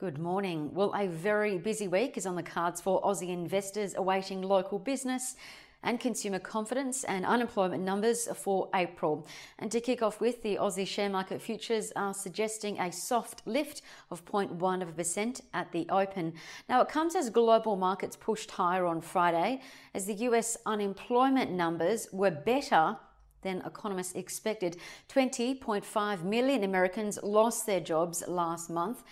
Good morning. Well, a very busy week is on the cards for Aussie investors awaiting local business and consumer confidence and unemployment numbers for April. And to kick off with, the Aussie share market futures are suggesting a soft lift of 0.1% at the open. Now, it comes as global markets pushed higher on Friday as the US unemployment numbers were better than economists expected. 20.5 million Americans lost their jobs last month.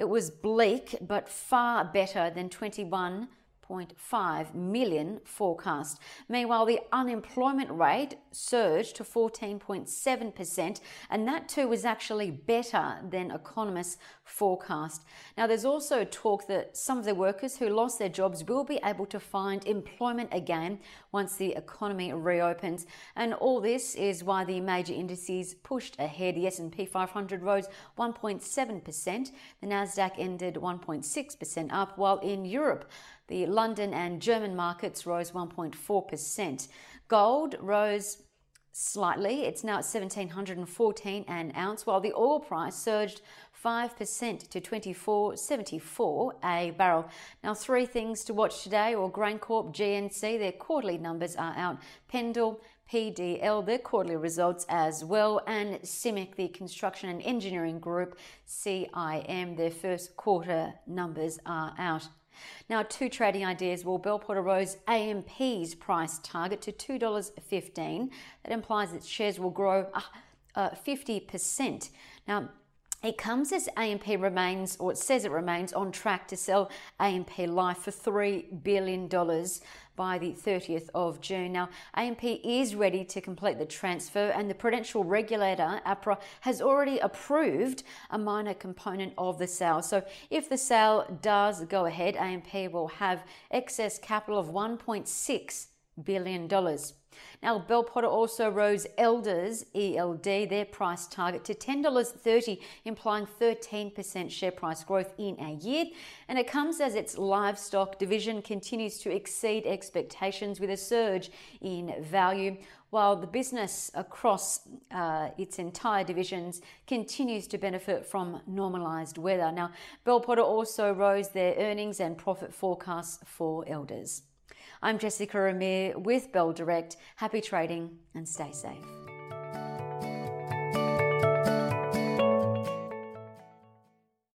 It was bleak, but far better than 21 6.5 million forecast. Meanwhile, the unemployment rate surged to 14.7%, and that too was actually better than economists forecast. Now, there's also talk that some of the workers who lost their jobs will be able to find employment again once the economy reopens. And all this is why the major indices pushed ahead. The S&P 500 rose 1.7%, the Nasdaq ended 1.6% up, while in Europe, the London and German markets rose 1.4%. Gold rose slightly. It's now at 1714 an ounce, while the oil price surged 5% to 24.74 a barrel. Now, three things to watch today or GrainCorp, GNC, their quarterly numbers are out. Pendal, PDL, their quarterly results as well, and CIMIC, the Construction and Engineering Group, CIM, their first quarter numbers are out. Now, two trading ideas. Well, Bell rose AMP's price target to $2.15. That implies its shares will grow uh, uh, 50%. Now, it comes as AMP remains, or it says it remains, on track to sell AMP Life for $3 billion by the 30th of June. Now, AMP is ready to complete the transfer, and the Prudential Regulator, APRA, has already approved a minor component of the sale. So, if the sale does go ahead, AMP will have excess capital of 1.6 billion dollars. Now, Bell Potter also rose Elders ELD their price target to $10.30, implying 13% share price growth in a year. And it comes as its livestock division continues to exceed expectations with a surge in value, while the business across uh, its entire divisions continues to benefit from normalised weather. Now, Bell Potter also rose their earnings and profit forecasts for Elders. I'm Jessica Amir with Bell Direct. Happy trading and stay safe.